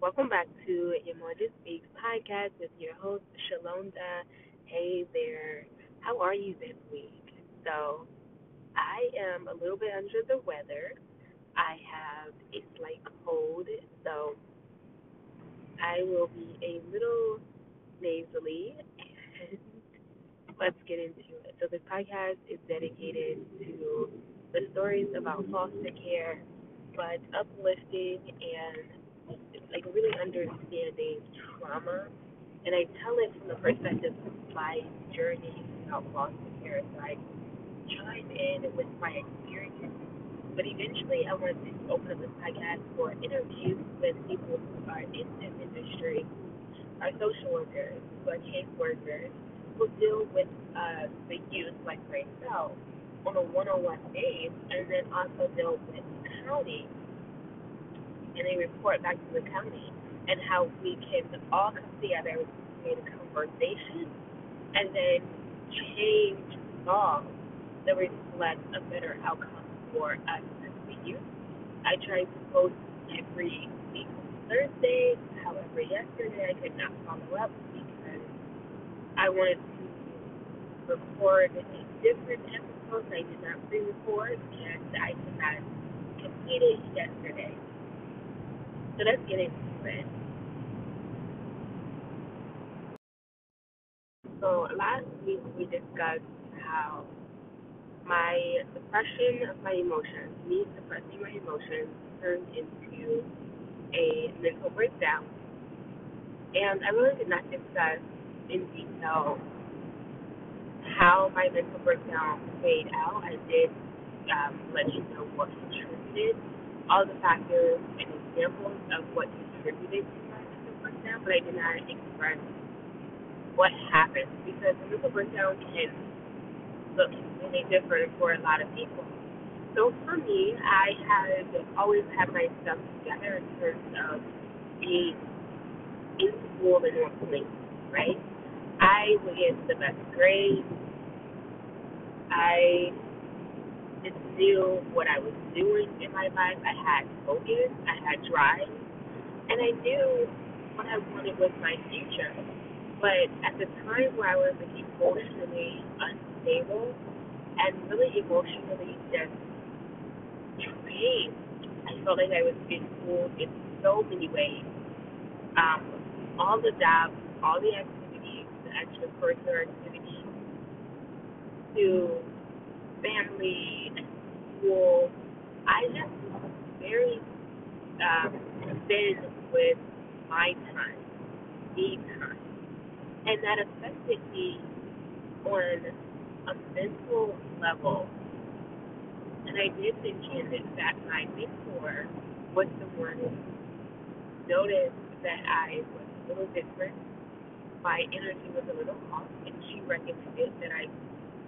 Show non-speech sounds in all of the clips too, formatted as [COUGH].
Welcome back to Yamorja Speaks podcast with your host, Shalonda. Hey there. How are you this week? So, I am a little bit under the weather. I have a slight cold, so I will be a little nasally. [LAUGHS] Let's get into it. So, this podcast is dedicated to the stories about foster care, but uplifting and like really understanding trauma, and I tell it from the perspective of my journey about foster care. So I chime in with my experience, but eventually I want to open up this podcast for interviews with people who are in this industry, our social workers, who are case workers, who deal with uh, the youth like myself on a one-on-one base, and then also deal with county and they report back to the county and how we can all come together and create a conversation and then change laws that reflect a better outcome for us as the youth. I try to post every week Thursday. However, yesterday I could not follow up because I wanted to record a different episode. I did not pre-record and I did not complete it yesterday. So let's get into it. So last week we discussed how my suppression of my emotions, me suppressing my emotions, turned into a mental breakdown. And I really did not discuss in detail how my mental breakdown played out. I did um, let you know what contributed, all the factors and of what contributed to my mental breakdown, but I did not express what happened because a mental breakdown can look completely different for a lot of people. So for me, I had always had my stuff together in terms of being in school and on right? I would get the best grades. I just knew what I was doing in my life. I had focus, I had drive, and I knew what I wanted with my future. But at the time where I was like, emotionally unstable and really emotionally just drained, I felt like I was being fooled in so many ways. Um, all the jobs, all the activities, the extracurricular activities, to family, school. I just very um, thin with my time, me time, and that affected me on a mental level. And I did mention that my mentor was the one who noticed that I was a little different. My energy was a little off, and she recommended that I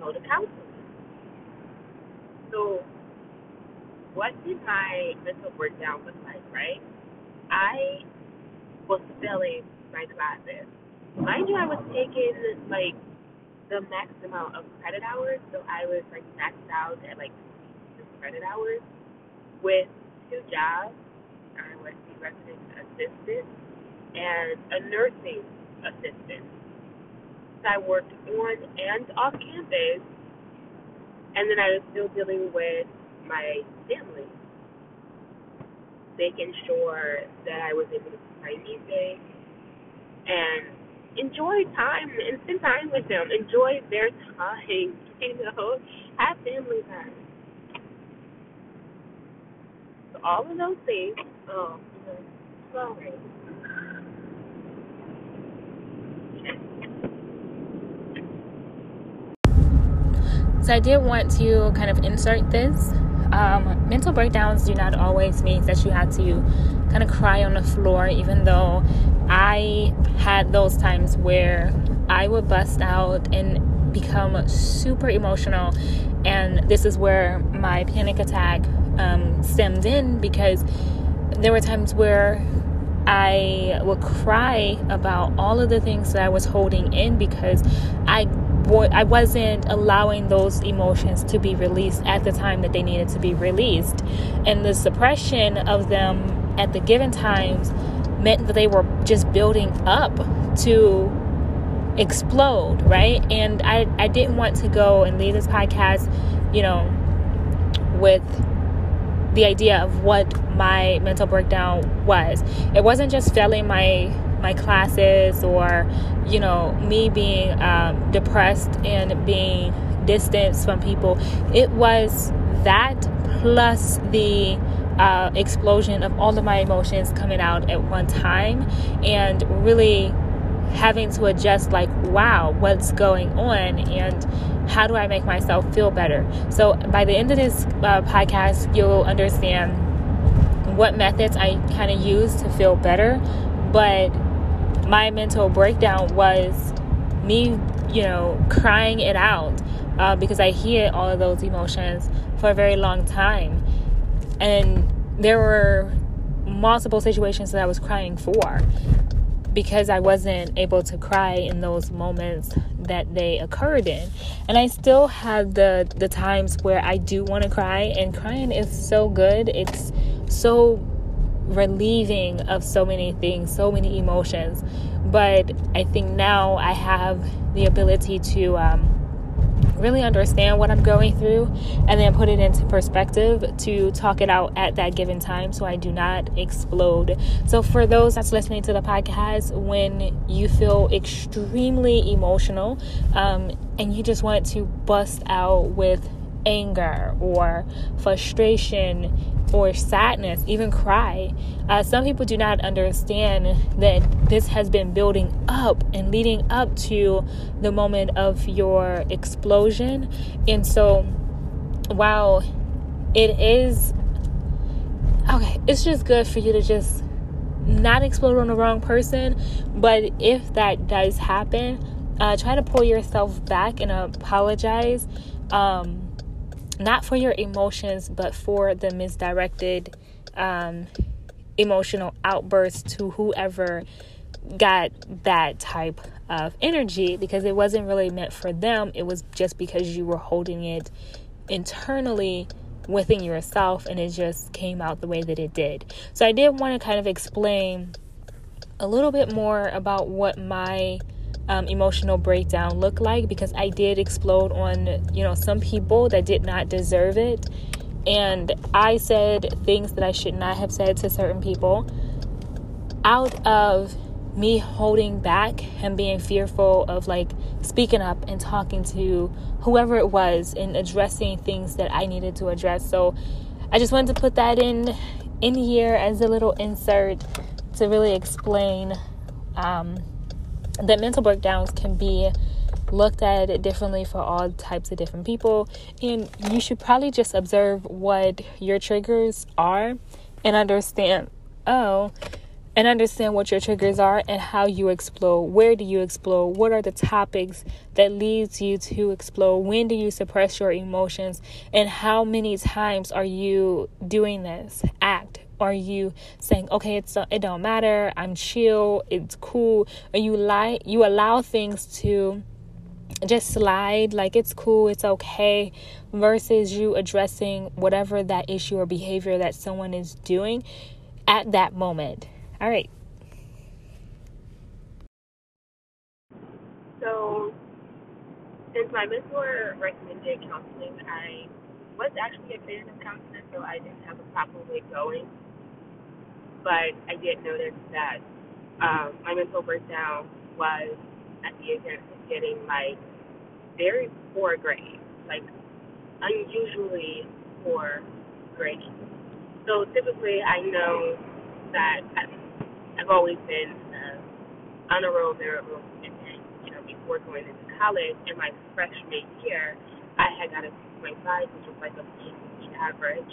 go to counseling. So, what did my mental breakdown look like, right? I was failing my classes. Mind you, I was taking like the max amount of credit hours, so I was like maxed out at like credit hours with two jobs. I was the resident assistant and a nursing assistant. So I worked on and off campus and then I was still dealing with my family, making sure that I was able to play music and enjoy time and spend time with them, enjoy their time, [LAUGHS] you know, have family time. So all of those things, oh, sorry. So I did want to kind of insert this. Um, mental breakdowns do not always mean that you have to kind of cry on the floor, even though I had those times where I would bust out and become super emotional. And this is where my panic attack um, stemmed in because there were times where I would cry about all of the things that I was holding in because I I wasn't allowing those emotions to be released at the time that they needed to be released. And the suppression of them at the given times meant that they were just building up to explode, right? And I, I didn't want to go and leave this podcast, you know, with the idea of what my mental breakdown was. It wasn't just failing my my classes or you know me being um, depressed and being distanced from people. It was that plus the uh, explosion of all of my emotions coming out at one time and really having to adjust like wow what's going on and how do i make myself feel better so by the end of this uh, podcast you'll understand what methods i kind of use to feel better but my mental breakdown was me you know crying it out uh, because i hid all of those emotions for a very long time and there were multiple situations that I was crying for because I wasn't able to cry in those moments that they occurred in. And I still have the the times where I do want to cry and crying is so good. It's so relieving of so many things, so many emotions. But I think now I have the ability to um, really understand what I'm going through and then put it into perspective to talk it out at that given time so I do not explode. So, for those that's listening to the podcast, when you feel extremely emotional um, and you just want to bust out with anger or frustration or sadness, even cry. Uh, some people do not understand that this has been building up and leading up to the moment of your explosion. And so, while it is okay, it's just good for you to just not explode on the wrong person. But if that does happen, uh, try to pull yourself back and apologize. Um, not for your emotions, but for the misdirected um, emotional outbursts to whoever got that type of energy because it wasn't really meant for them. It was just because you were holding it internally within yourself and it just came out the way that it did. So I did want to kind of explain a little bit more about what my um, emotional breakdown look like because I did explode on you know some people that did not deserve it and I said things that I should not have said to certain people out of me holding back and being fearful of like speaking up and talking to whoever it was and addressing things that I needed to address. So I just wanted to put that in in here as a little insert to really explain um, that mental breakdowns can be looked at differently for all types of different people. And you should probably just observe what your triggers are and understand oh and understand what your triggers are and how you explode where do you explode what are the topics that leads you to explode when do you suppress your emotions? And how many times are you doing this? Act are you saying, okay, it's uh, it don't matter, I'm chill, it's cool, or you lie, you allow things to just slide like it's cool, it's okay, versus you addressing whatever that issue or behavior that someone is doing at that moment. All right. So, since my mentor recommended counseling, I was actually a fan of counseling, so I didn't have a proper way going but I did notice that um, my mental breakdown was at the event of getting like very poor grades, like unusually poor grades. So typically, I know that I've, I've always been uh, honor roll, merit roll student. You know, before going into college, in my freshman year, I had got a 2.5, which was like a average,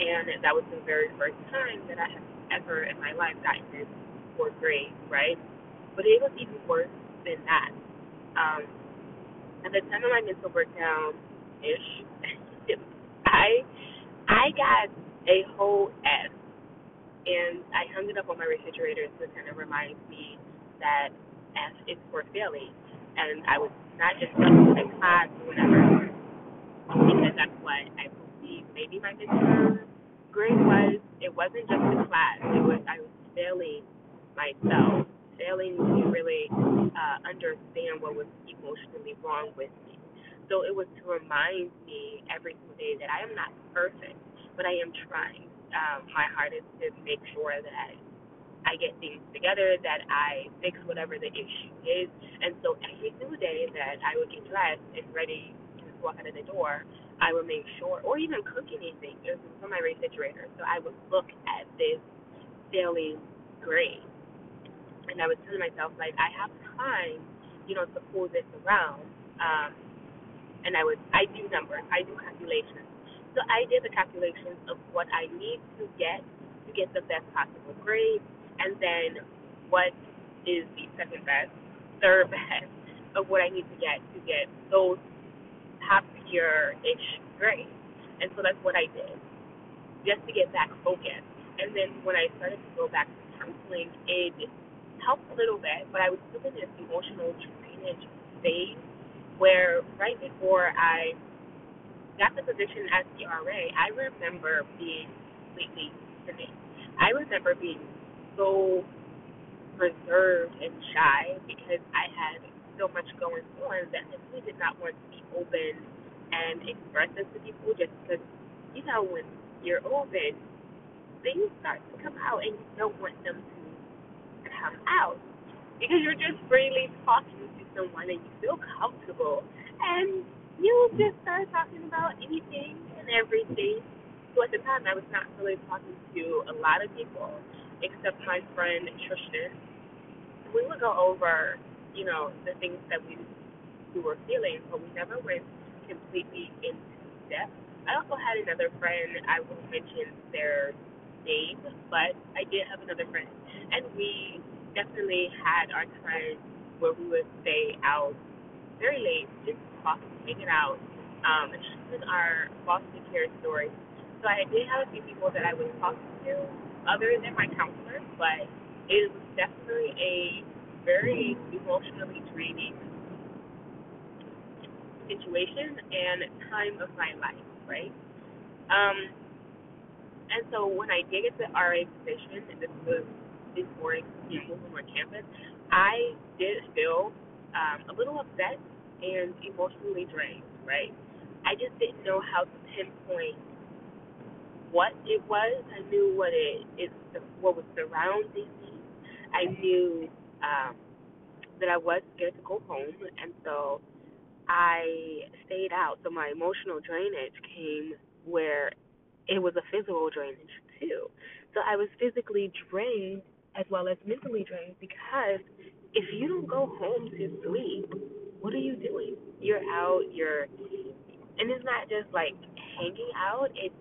and that was the very first time that I had ever in my life gotten this fourth grade, right? But it was even worse than that. Um, at the time of my mental breakdown ish, [LAUGHS] I I got a whole F, and I hung it up on my refrigerator to kind of remind me that F is for failing, and I was not just in class or whatever because that's what I believe maybe my mentor grade was it wasn't just the class. It was I was failing myself, failing to really uh, understand what was emotionally wrong with me. So it was to remind me every single day that I am not perfect, but I am trying. Um, my is to make sure that I get things together, that I fix whatever the issue is. And so every single day that I would get dressed and ready to walk out of the door, I would make sure, or even cook anything, it was from my refrigerator. So I would look at this daily grade. And I was telling myself, like, I have time, you know, to pull this around. Um, and I would, I do numbers, I do calculations. So I did the calculations of what I need to get to get the best possible grade, and then what is the second best, third [LAUGHS] best of what I need to get to get those top tier ish grades. And so that's what I did, just to get back focused. And then when I started to go back to counseling, it helped a little bit, but I was still in this emotional drainage phase where right before I got the position as the RA, I remember being completely timid. I remember being so reserved and shy because I had so much going on that I really did not want to be open and express this to people just because, you know, when you're open, things start to come out and you don't want them to come out because you're just freely talking to someone and you feel comfortable and you just start talking about anything and everything. So at the time, I was not really talking to a lot of people except my friend Tristan. We would go over, you know, the things that we we were feeling, but we never went completely into depth. I also had another friend. I won't mention their name, but I did have another friend, and we definitely had our times where we would stay out very late, just talking, hanging out, um, and sharing our foster care story. So I did have a few people that I was talking to, other than my counselor, but it was definitely a very emotionally draining situation and time of my life, right? Um, and so when I did get the RA position, and this was before know, moving on campus, I did feel um, a little upset and emotionally drained, right? I just didn't know how to pinpoint what it was. I knew what it is, what was surrounding me. I knew um, that I was scared to go home, and so I stayed out. So my emotional drainage came where it was a physical drainage too. So I was physically drained as well as mentally drained because if you don't go home to sleep, what are you doing? You're out, you're and it's not just like hanging out, it's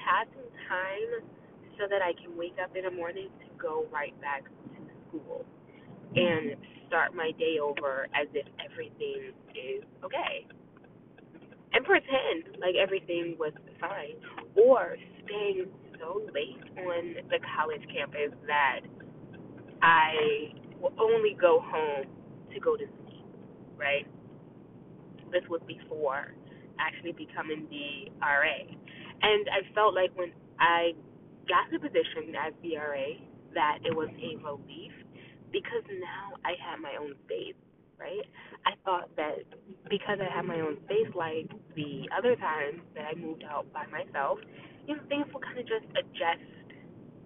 passing time so that I can wake up in the morning to go right back to school and start my day over as if everything is okay and pretend like everything was fine, or staying so late on the college campus that I will only go home to go to sleep, right? This was before actually becoming the RA. And I felt like when I got the position as the RA that it was a relief because now I had my own space right? I thought that because I had my own space, like the other times that I moved out by myself, you know, things will kind of just adjust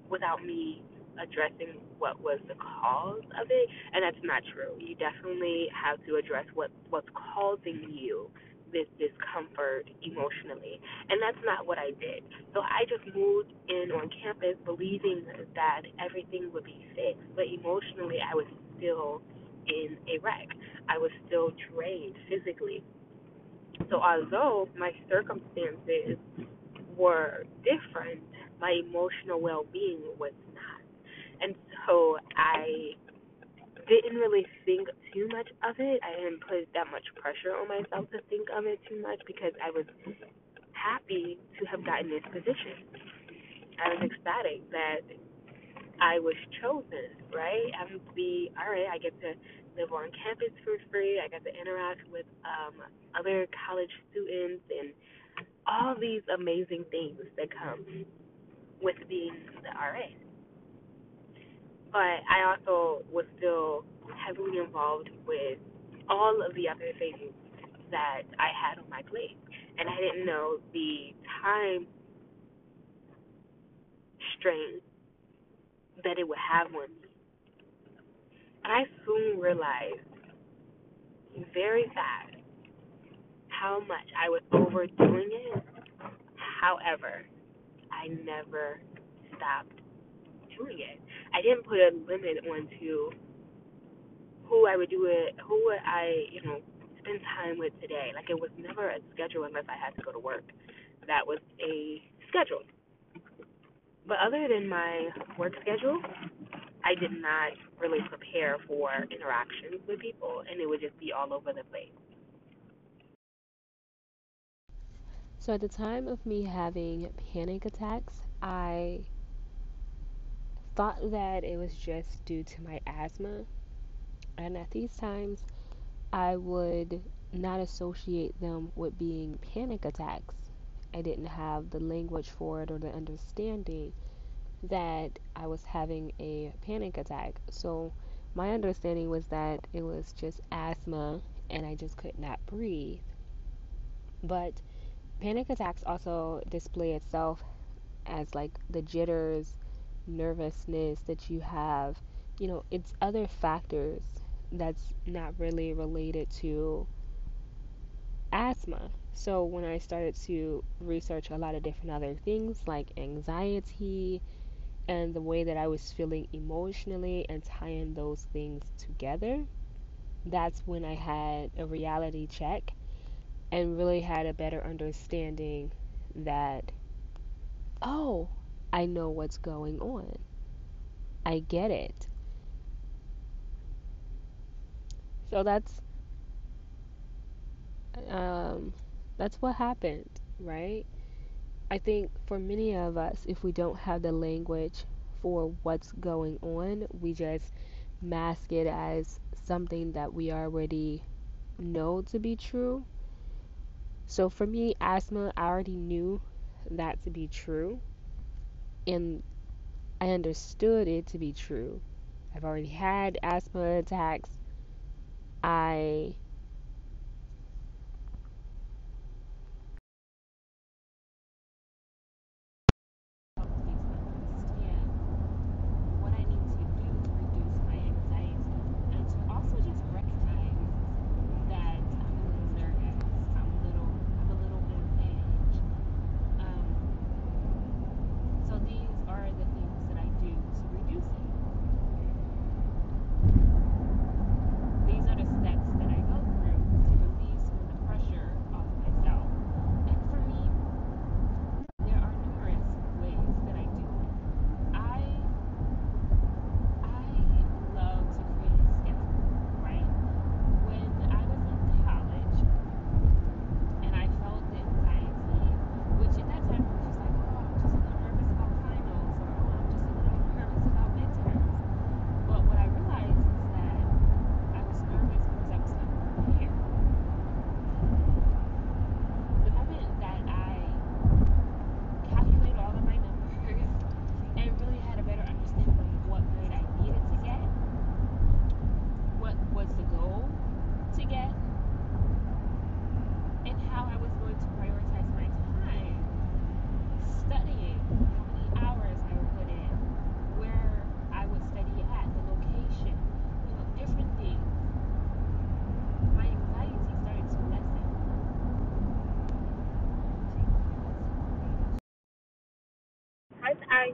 without me addressing what was the cause of it, and that's not true. You definitely have to address what what's causing you this discomfort emotionally, and that's not what I did. So I just moved in on campus believing that everything would be fixed, but emotionally I was still in a wreck. I was still drained physically. So although my circumstances were different, my emotional well being was not. And so I didn't really think too much of it. I didn't put that much pressure on myself to think of it too much because I was happy to have gotten this position. I was ecstatic that I was chosen, right? I'm the all right. I get to live on campus for free. I got to interact with um, other college students and all these amazing things that come with being the RA. But I also was still heavily involved with all of the other things that I had on my plate. And I didn't know the time strain that it would have on me. And I soon realized very fast how much I was overdoing it. However, I never stopped doing it. I didn't put a limit onto who I would do it, who would I, you know, spend time with today. Like it was never a schedule unless I had to go to work. That was a schedule. But other than my work schedule, I did not really prepare for interactions with people, and it would just be all over the place. So, at the time of me having panic attacks, I thought that it was just due to my asthma. And at these times, I would not associate them with being panic attacks. I didn't have the language for it or the understanding that I was having a panic attack. So my understanding was that it was just asthma and I just could not breathe. But panic attacks also display itself as like the jitters, nervousness that you have. You know, it's other factors that's not really related to asthma. So when I started to research a lot of different other things like anxiety, and the way that I was feeling emotionally and tying those things together, that's when I had a reality check and really had a better understanding that, oh, I know what's going on. I get it. So that's um, that's what happened, right? I think for many of us, if we don't have the language for what's going on, we just mask it as something that we already know to be true. So for me, asthma, I already knew that to be true. And I understood it to be true. I've already had asthma attacks. I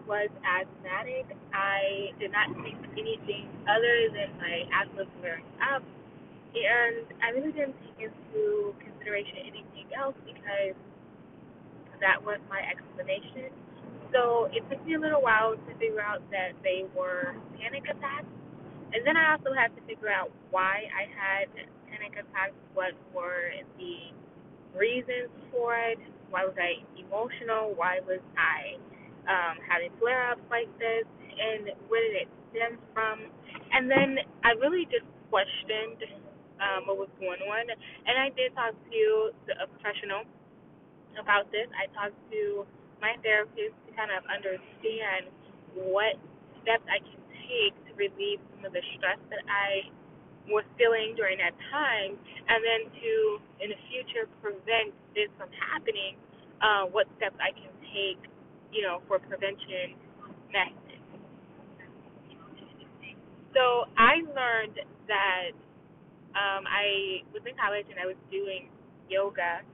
Was asthmatic, I did not think anything other than my asthma flaring up, and I really didn't take into consideration anything else because that was my explanation. So it took me a little while to figure out that they were panic attacks, and then I also had to figure out why I had panic attacks, what were the reasons for it, why was I emotional, why was I um, having flare ups like this, and where did it stem from? And then I really just questioned um, what was going on, and I did talk to a professional about this. I talked to my therapist to kind of understand what steps I can take to relieve some of the stress that I was feeling during that time, and then to in the future prevent this from happening, uh, what steps I can take, you know, for prevention methods. So I learned that um, I was in college and I was doing yoga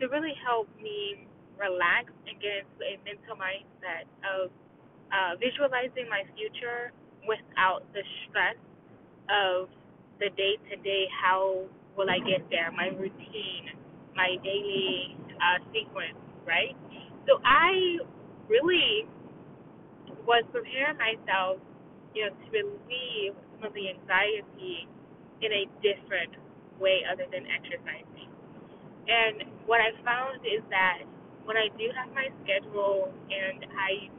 to really help me relax and get into a mental mindset of uh, visualizing my future without the stress of the day to day. How will I get there? My routine, my daily uh, sequence, right? So I really was preparing myself, you know, to relieve some of the anxiety in a different way other than exercising. And what I found is that when I do have my schedule and I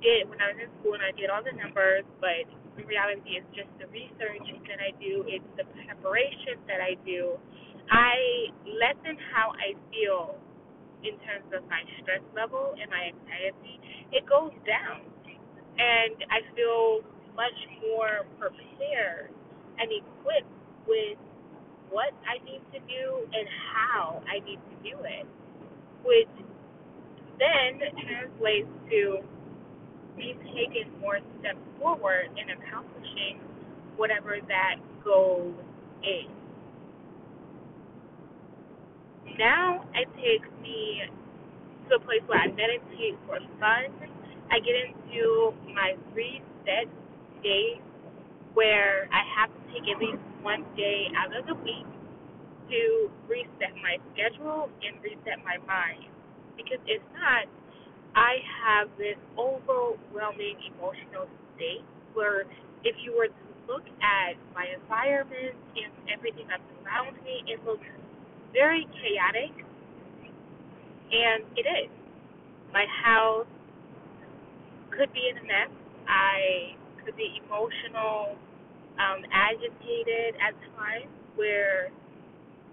did when I was in school and I did all the numbers, but in reality it's just the research that I do, it's the preparation that I do. I lessen how I feel in terms of my stress level and my anxiety. It goes down. And I feel much more prepared and equipped with what I need to do and how I need to do it, which then translates to me taking more steps forward in accomplishing whatever that goal is. Now it takes me to a place where I meditate for fun. I get into my three set days where I have to take at least one day out of the week to reset my schedule and reset my mind. Because if not, I have this overwhelming emotional state where if you were to look at my environment and everything that's around me, it looks very chaotic. And it is. My house could be in a mess. I could be emotional um, agitated at times where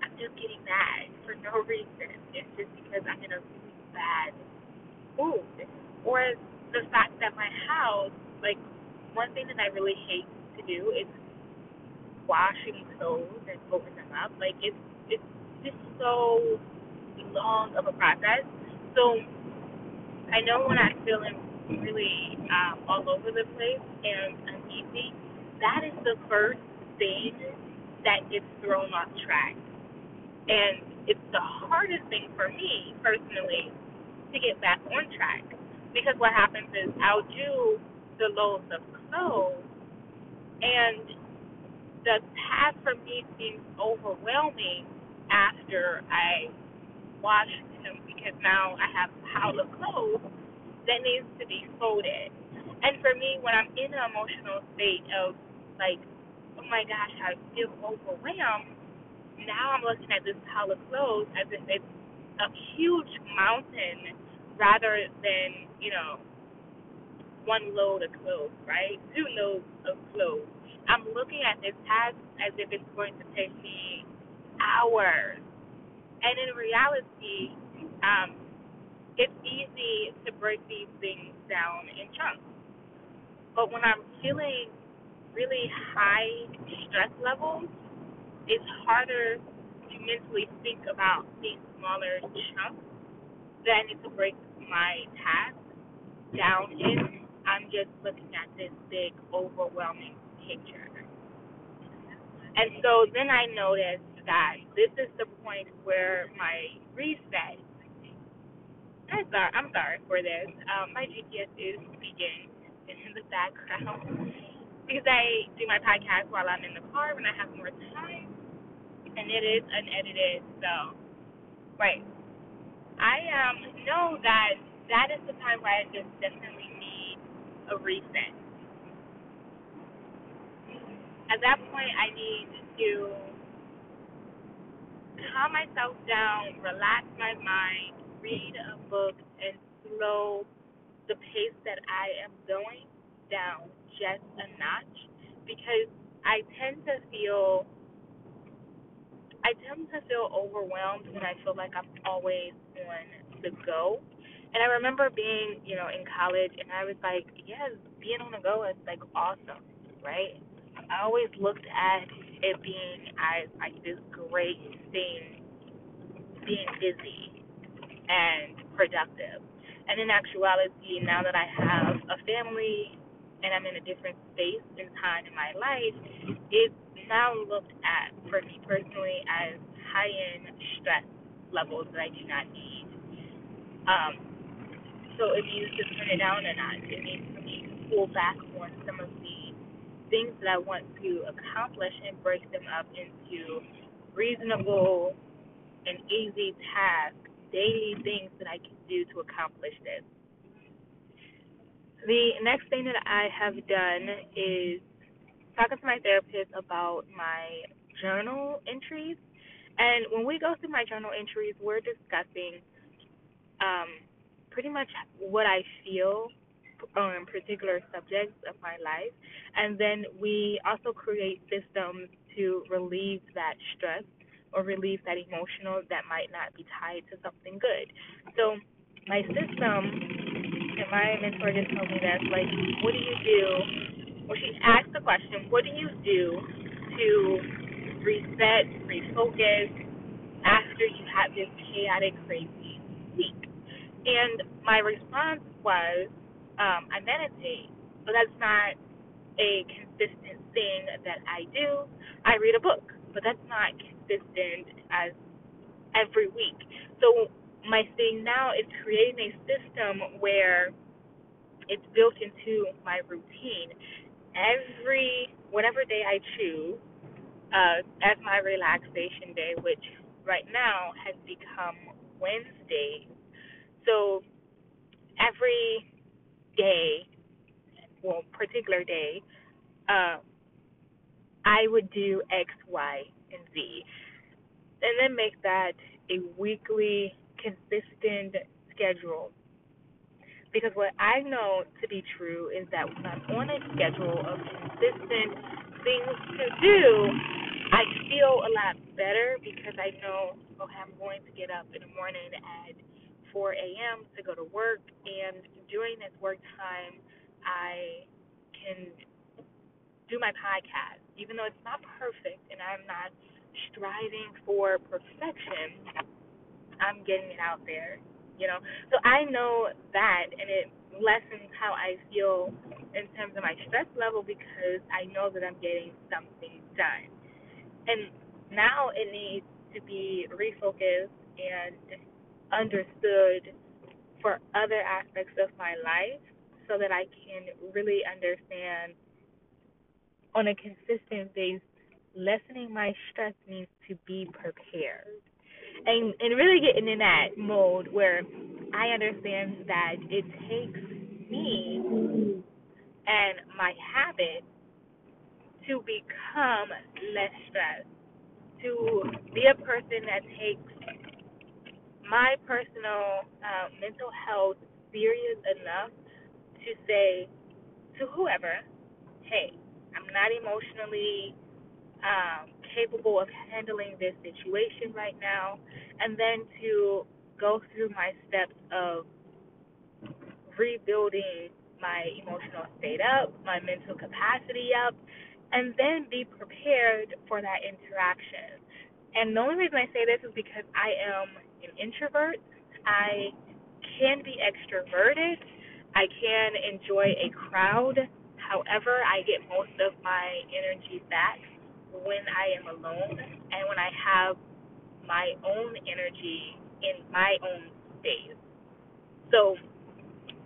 I'm just getting mad for no reason. It's just because I'm in a really bad mood. Or the fact that my house, like, one thing that I really hate to do is washing clothes and folding them up. Like, it's, it's just so long of a process. So, I know when I'm feeling really um, all over the place and uneasy, that is the first thing that gets thrown off track. And it's the hardest thing for me personally to get back on track. Because what happens is I'll do the loads of clothes and the task for me seems overwhelming after I wash them because now I have a pile of clothes that needs to be folded. And for me, when I'm in an emotional state of like, oh my gosh, I feel overwhelmed. Now I'm looking at this pile of clothes as if it's a huge mountain rather than, you know, one load of clothes, right? Two loads of clothes. I'm looking at this task as if it's going to take me hours. And in reality, um, it's easy to break these things down in chunks. But when I'm feeling really high stress levels, it's harder to mentally think about these smaller chunks that I need to break my task down in. I'm just looking at this big, overwhelming picture. And so then I noticed that this is the point where my reset. I'm sorry, I'm sorry for this. Um, my GPS is speaking in the background [LAUGHS] because I do my podcast while I'm in the car when I have more time, and it is unedited. So, right. I um know that that is the time where I just definitely need a reset. At that point, I need to calm myself down, relax my mind, read a book, and slow the pace that I am going down just a notch because I tend to feel I tend to feel overwhelmed when I feel like I'm always on the go. And I remember being, you know, in college and I was like, yes, being on the go is like awesome. right? I always looked at it being as like this great thing, being busy and productive. And in actuality, now that I have a family and I'm in a different space and time in my life, it's now looked at for me personally as high end stress levels that I do not need. Um, so it needs to turn it down a notch. It needs for me to pull back on some of the things that I want to accomplish and break them up into reasonable and easy tasks, daily things that I can do to accomplish this. The next thing that I have done is talking to my therapist about my journal entries. And when we go through my journal entries, we're discussing um, pretty much what I feel on particular subjects of my life. And then we also create systems to relieve that stress or relieve that emotional that might not be tied to something good. So my system and my mentor just told me this, like, what do you do? Well, she asked the question, what do you do to reset, refocus after you have this chaotic, crazy week? And my response was, um, I meditate, but that's not a consistent thing that I do. I read a book, but that's not consistent as every week. So my thing now is creating a system where it's built into my routine. Every whatever day I choose uh, as my relaxation day, which right now has become Wednesday. So every day, well, particular day, uh, I would do X, Y, and Z, and then make that a weekly consistent schedule. Because what I know to be true is that when I'm on a schedule of consistent things to do, I feel a lot better because I know, okay, I'm going to get up in the morning at 4 a.m. to go to work, and during this work time, I can do my podcast, even though it's not perfect and I'm not striving for perfection. I'm getting it out there, you know. So I know that, and it lessens how I feel in terms of my stress level because I know that I'm getting something done. And now it needs to be refocused and understood for other aspects of my life so that I can really understand on a consistent basis lessening my stress means to be prepared. And and really getting in that mode where I understand that it takes me and my habit to become less stressed, to be a person that takes my personal uh, mental health serious enough to say to whoever, hey, I'm not emotionally um, capable of handling this situation right now, and then to go through my steps of rebuilding my emotional state up, my mental capacity up, and then be prepared for that interaction. And the only reason I say this is because I am an introvert. I can be extroverted. I can enjoy a crowd. However, I get most of my energy back when I am alone and when I have my own energy in my own space. So,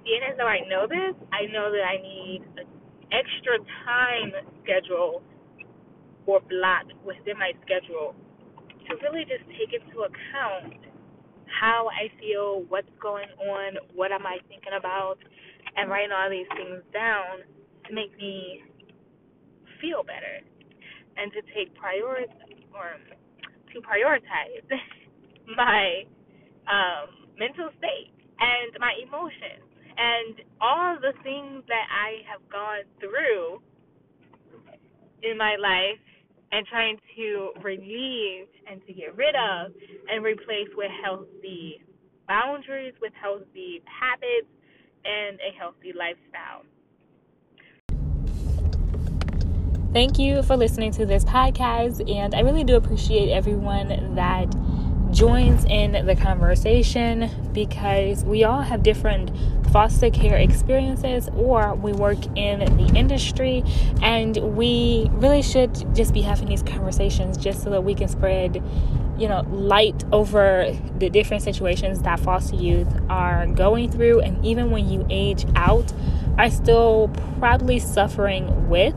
being as though I know this, I know that I need an extra time schedule or block within my schedule to really just take into account how I feel, what's going on, what am I thinking about, and writing all these things down to make me feel better and to take priority or to prioritize [LAUGHS] my um, mental state and my emotions. And all the things that I have gone through in my life and trying to relieve and to get rid of and replace with healthy boundaries, with healthy habits, and a healthy lifestyle. thank you for listening to this podcast. And I really do appreciate everyone that joins in the conversation because we all have different foster care experiences or we work in the industry and we really should just be having these conversations just so that we can spread you know light over the different situations that foster youth are going through. And even when you age out are still probably suffering with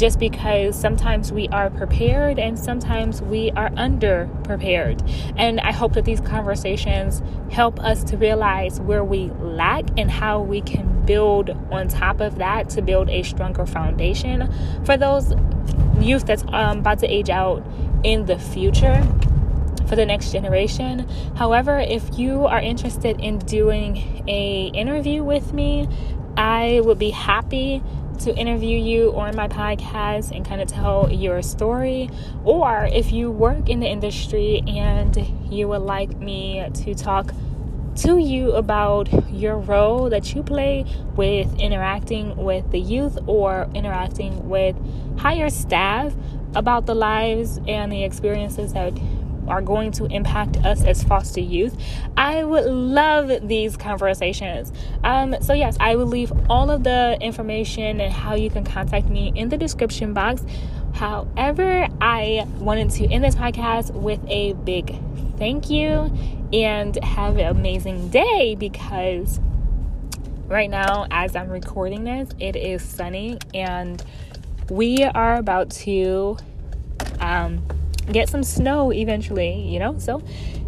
just because sometimes we are prepared and sometimes we are under prepared. And I hope that these conversations help us to realize where we lack and how we can build on top of that to build a stronger foundation for those youth that's um, about to age out in the future for the next generation. However, if you are interested in doing a interview with me, I would be happy to interview you on my podcast and kind of tell your story. Or if you work in the industry and you would like me to talk to you about your role that you play with interacting with the youth or interacting with higher staff about the lives and the experiences that are going to impact us as foster youth. I would love these conversations. Um, so, yes, I will leave all of the information and how you can contact me in the description box. However, I wanted to end this podcast with a big thank you and have an amazing day because right now, as I'm recording this, it is sunny and we are about to um, get some snow eventually, you know? So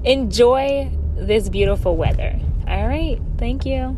enjoy this beautiful weather. All right. Thank you.